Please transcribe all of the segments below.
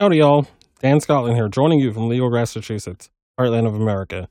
Howdy, y'all. Dan Scotland here, joining you from Legal, Massachusetts, heartland of America.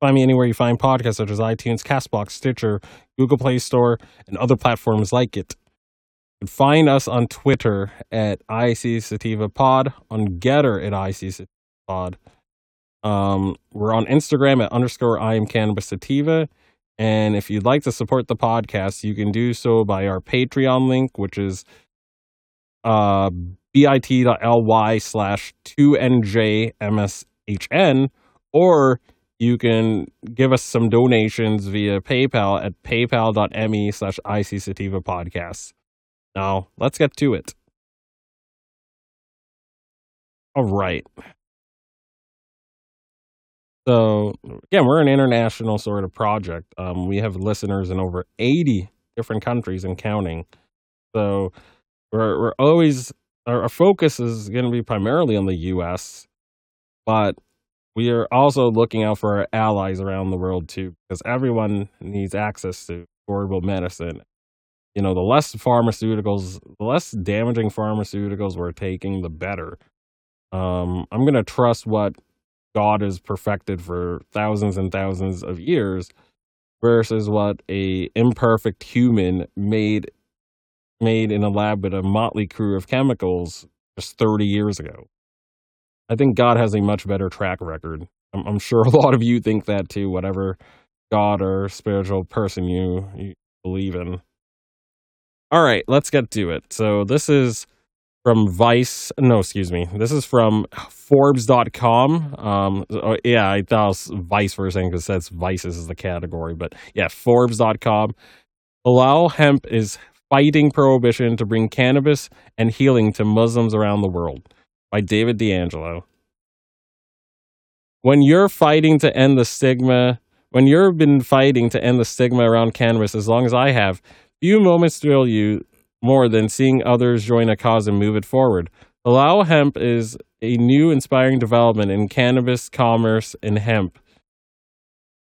Find me anywhere you find podcasts such as iTunes, Castbox, Stitcher, Google Play Store, and other platforms like it. Can find us on Twitter at IC Sativa Pod, on Gettr at IC Sativa Pod. Um, we're on Instagram at underscore I am Cannabis Sativa. And if you'd like to support the podcast, you can do so by our Patreon link, which is uh, bit.ly slash 2njmshn, or you can give us some donations via PayPal at paypal.me slash icsativa podcast. Now, let's get to it. All right. So, again, we're an international sort of project. Um, we have listeners in over 80 different countries and counting. So, we're, we're always our, our focus is going to be primarily on the U.S., but we are also looking out for our allies around the world too, because everyone needs access to affordable medicine. You know, the less pharmaceuticals, the less damaging pharmaceuticals we're taking, the better. Um, I'm going to trust what God has perfected for thousands and thousands of years versus what a imperfect human made made in a lab with a motley crew of chemicals just 30 years ago. I think God has a much better track record. I'm, I'm sure a lot of you think that too, whatever God or spiritual person you, you believe in. All right, let's get to it. So this is from Vice. No, excuse me. This is from Forbes.com. Um, oh, yeah, I thought it was Vice for a second because that's Vices is the category. But yeah, Forbes.com. Halal hemp is Fighting Prohibition to Bring Cannabis and Healing to Muslims Around the World by David D'Angelo. When you're fighting to end the stigma, when you've been fighting to end the stigma around cannabis as long as I have, few moments thrill you more than seeing others join a cause and move it forward. Halal Hemp is a new inspiring development in cannabis commerce and hemp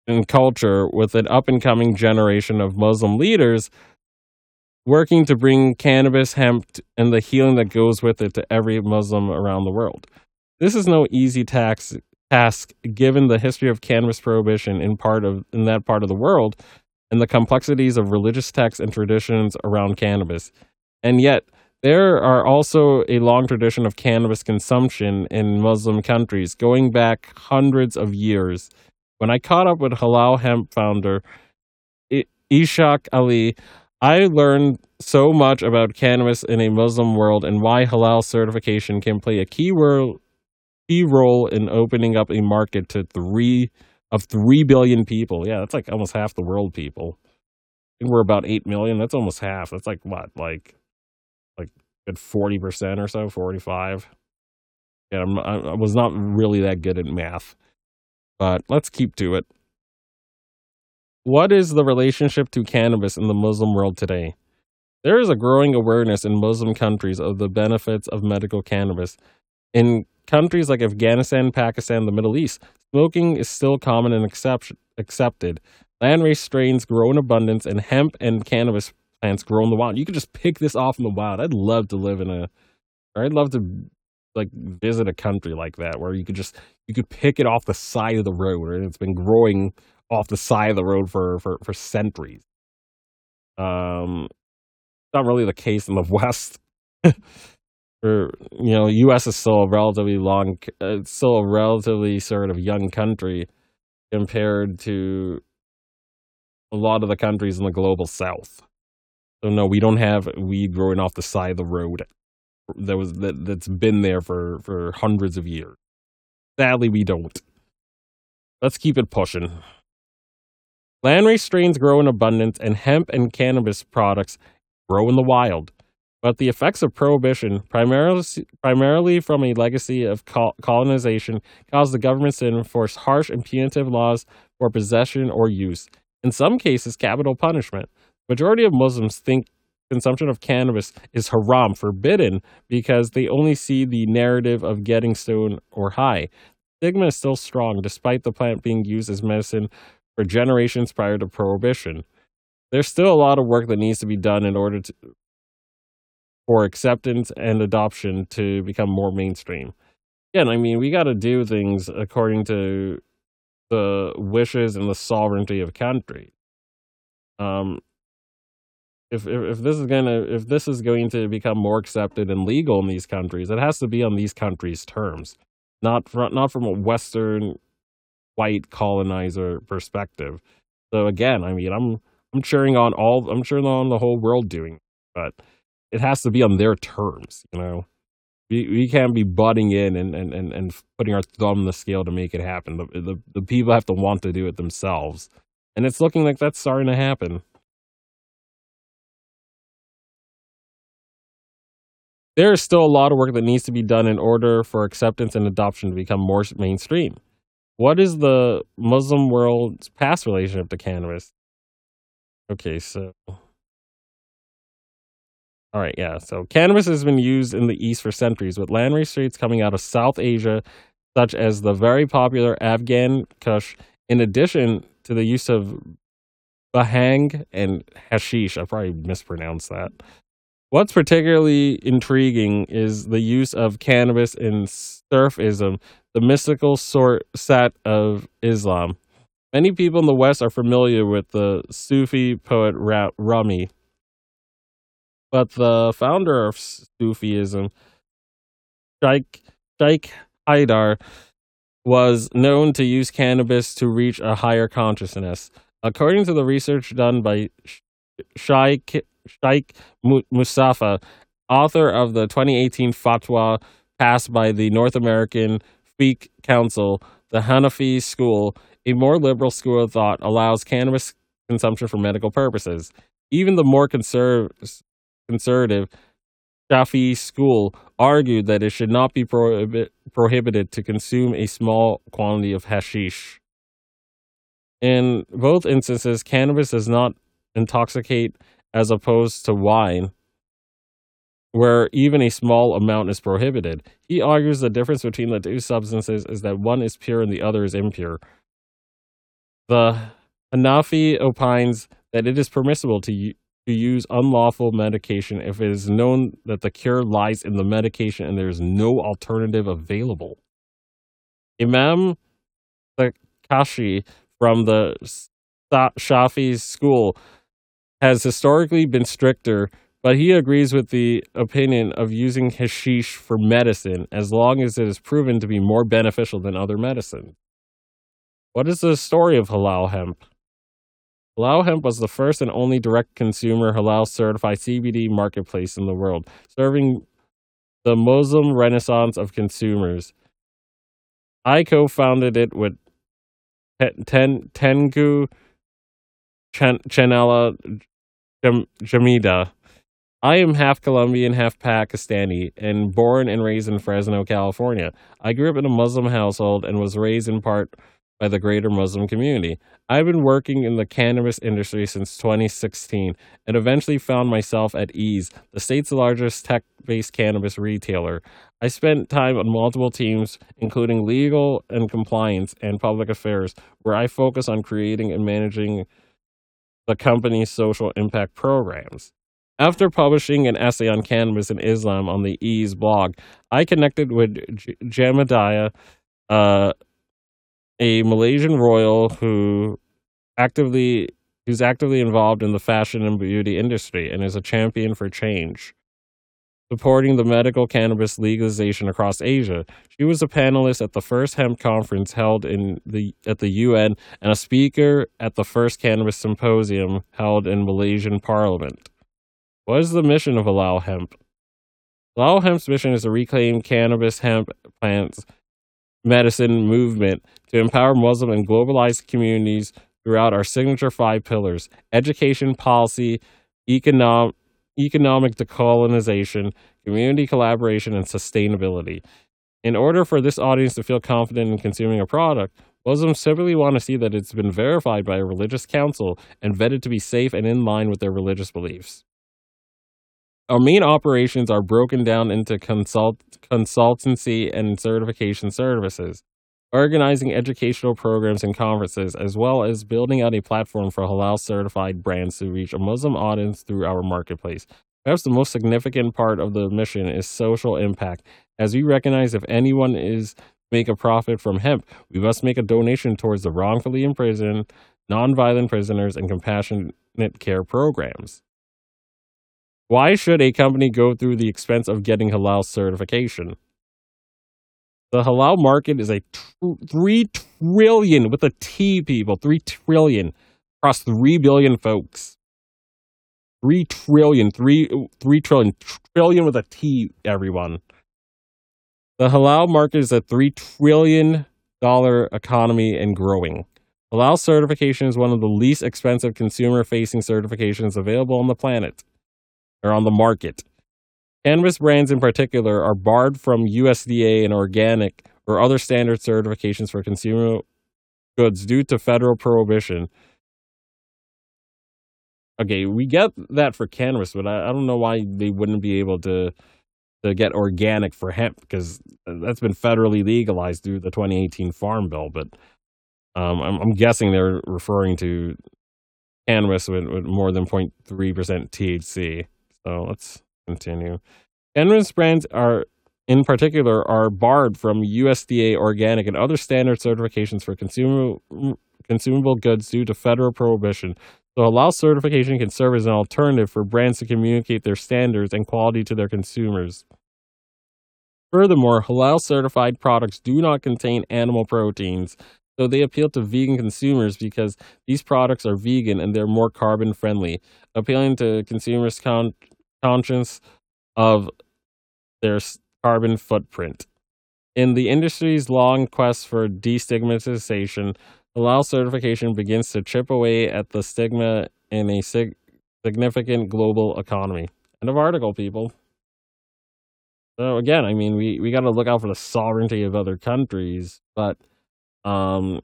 and culture with an up and coming generation of Muslim leaders working to bring cannabis, hemp, and the healing that goes with it to every Muslim around the world. This is no easy tax, task given the history of cannabis prohibition in part of in that part of the world and the complexities of religious texts and traditions around cannabis. And yet, there are also a long tradition of cannabis consumption in Muslim countries going back hundreds of years. When I caught up with Halal Hemp founder Ishak Ali, I learned so much about cannabis in a Muslim world and why halal certification can play a key role, key role in opening up a market to three of three billion people. Yeah, that's like almost half the world people. We're about eight million. That's almost half. That's like what, like, like at forty percent or so, forty five. Yeah, I'm, I was not really that good at math, but let's keep to it. What is the relationship to cannabis in the Muslim world today? There is a growing awareness in Muslim countries of the benefits of medical cannabis. In countries like Afghanistan, Pakistan, the Middle East, smoking is still common and accept- accepted. Landrace strains grow in abundance, and hemp and cannabis plants grow in the wild. You could just pick this off in the wild. I'd love to live in a, or I'd love to like visit a country like that where you could just you could pick it off the side of the road and it's been growing off the side of the road for for, for centuries. Um, not really the case in the West. or you know, U.S. is still a relatively long, uh, still a relatively sort of young country compared to a lot of the countries in the global South. So no, we don't have weed growing off the side of the road that was that that's been there for for hundreds of years. Sadly, we don't. Let's keep it pushing. Landrace strains grow in abundance, and hemp and cannabis products grow in the wild. But the effects of prohibition, primarily, primarily from a legacy of colonization, caused the governments to enforce harsh and punitive laws for possession or use. In some cases, capital punishment. Majority of Muslims think consumption of cannabis is haram, forbidden, because they only see the narrative of getting stoned or high. Stigma is still strong, despite the plant being used as medicine for generations prior to prohibition. There's still a lot of work that needs to be done in order to for acceptance and adoption to become more mainstream. Again, I mean, we got to do things according to the wishes and the sovereignty of country. Um, if, if if this is gonna if this is going to become more accepted and legal in these countries, it has to be on these countries' terms, not from not from a Western white colonizer perspective. So again, I mean, I'm I'm cheering on all I'm cheering on the whole world doing, but it has to be on their terms, you know. We, we can't be butting in and, and, and, and putting our thumb on the scale to make it happen. The, the the people have to want to do it themselves, and it's looking like that's starting to happen. There is still a lot of work that needs to be done in order for acceptance and adoption to become more mainstream. What is the Muslim world's past relationship to cannabis? Okay, so all right, yeah. So cannabis has been used in the East for centuries, with landrace strains coming out of South Asia, such as the very popular Afghan Kush, in addition to the use of bhang and hashish. I probably mispronounced that. What's particularly intriguing is the use of cannabis in Sufism, the mystical sort set of Islam. Many people in the West are familiar with the Sufi poet Rumi, but the founder of Sufism, Sheikh, Sheikh Haidar, was known to use cannabis to reach a higher consciousness. According to the research done by Sheikh, Sheikh Mustafa, author of the 2018 fatwa passed by the North American Fiqh Council, the Hanafi school, a more liberal school of thought, allows cannabis consumption for medical purposes. Even the more conservative conservative Shafi school argued that it should not be prohibit, prohibited to consume a small quantity of hashish. In both instances, cannabis does not intoxicate as opposed to wine, where even a small amount is prohibited. He argues the difference between the two substances is that one is pure and the other is impure. The Hanafi opines that it is permissible to to use unlawful medication if it is known that the cure lies in the medication and there is no alternative available. Imam Zarkashi from the Shafi school has historically been stricter, but he agrees with the opinion of using hashish for medicine as long as it is proven to be more beneficial than other medicines. What is the story of halal hemp? Halal Hemp was the first and only direct consumer halal certified CBD marketplace in the world, serving the Muslim renaissance of consumers. I co founded it with Ten, Tengku Chanela Jamida. I am half Colombian, half Pakistani, and born and raised in Fresno, California. I grew up in a Muslim household and was raised in part by the greater Muslim community. I've been working in the cannabis industry since 2016 and eventually found myself at Eaze, the state's largest tech based cannabis retailer. I spent time on multiple teams, including legal and compliance and public affairs, where I focus on creating and managing the company's social impact programs. After publishing an essay on cannabis and Islam on the Eaze blog, I connected with J- Jamadiah, uh, a Malaysian royal who actively who's actively involved in the fashion and beauty industry and is a champion for change, supporting the medical cannabis legalization across Asia. She was a panelist at the first hemp conference held in the at the UN and a speaker at the first cannabis symposium held in Malaysian Parliament. What is the mission of Halal Hemp? Halal Hemp's mission is to reclaim cannabis hemp plants medicine movement to empower Muslim and globalized communities throughout our signature five pillars education, policy, economic, economic decolonization, community collaboration, and sustainability. In order for this audience to feel confident in consuming a product, Muslims simply want to see that it's been verified by a religious council and vetted to be safe and in line with their religious beliefs. Our main operations are broken down into consult, consultancy and certification services, organizing educational programs and conferences, as well as building out a platform for halal certified brands to reach a Muslim audience through our marketplace. Perhaps the most significant part of the mission is social impact, as we recognize if anyone is make a profit from hemp, we must make a donation towards the wrongfully imprisoned, nonviolent prisoners, and compassionate care programs. Why should a company go through the expense of getting halal certification? The halal market is a tr- 3 trillion with a T people, 3 trillion across 3 billion folks. 3 trillion, 3, 3 trillion, trillion with a T, everyone. The halal market is a $3 trillion economy and growing. Halal certification is one of the least expensive consumer facing certifications available on the planet or on the market. Cannabis brands in particular are barred from USDA and organic or other standard certifications for consumer goods due to federal prohibition. Okay, we get that for cannabis, but I, I don't know why they wouldn't be able to to get organic for hemp because that's been federally legalized through the 2018 Farm Bill. But um, I'm, I'm, guessing they're referring to cannabis with, with more than 0.3% THC. So let's continue. Cannabis brands are, in particular, are barred from USDA organic and other standard certifications for consumable, mm, consumable goods due to federal prohibition. So, halal certification can serve as an alternative for brands to communicate their standards and quality to their consumers. Furthermore, halal certified products do not contain animal proteins, so they appeal to vegan consumers because these products are vegan and they're more carbon friendly, appealing to consumers' con- conscience of their carbon footprint. In the industry's long quest for destigmatization, halal certification begins to chip away at the stigma in a sig- significant global economy. End of article, people. So again, I mean, we, we got to look out for the sovereignty of other countries, but um,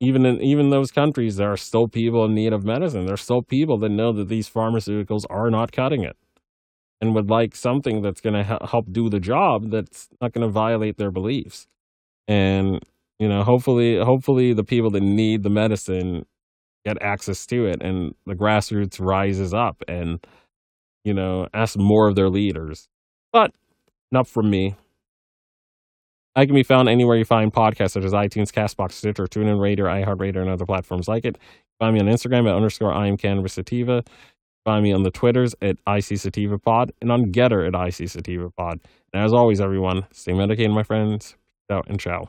even in even those countries, there are still people in need of medicine. There's still people that know that these pharmaceuticals are not cutting it and would like something that's going to help do the job that's not going to violate their beliefs. And you know, hopefully, hopefully, the people that need the medicine get access to it, and the grassroots rises up and you know ask more of their leaders. But enough from me. I can be found anywhere you find podcasts such as iTunes, Castbox, Stitcher, TuneIn Radio, iHeartRadio, and other platforms like it. Find me on Instagram at underscore I am Cannabis Sativa. Find me on the Twitters at IC Sativa Pod and on Gettr at IC Sativa Pod. And as always, everyone, stay medicated, my friends. Out and ciao.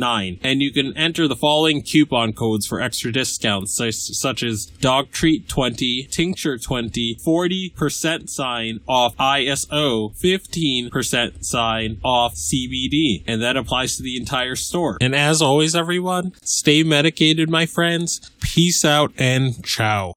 9. And you can enter the following coupon codes for extra discounts, such, such as Dog Treat 20, Tincture 20, 40% sign off ISO, 15% sign off CBD. And that applies to the entire store. And as always, everyone, stay medicated, my friends. Peace out and ciao.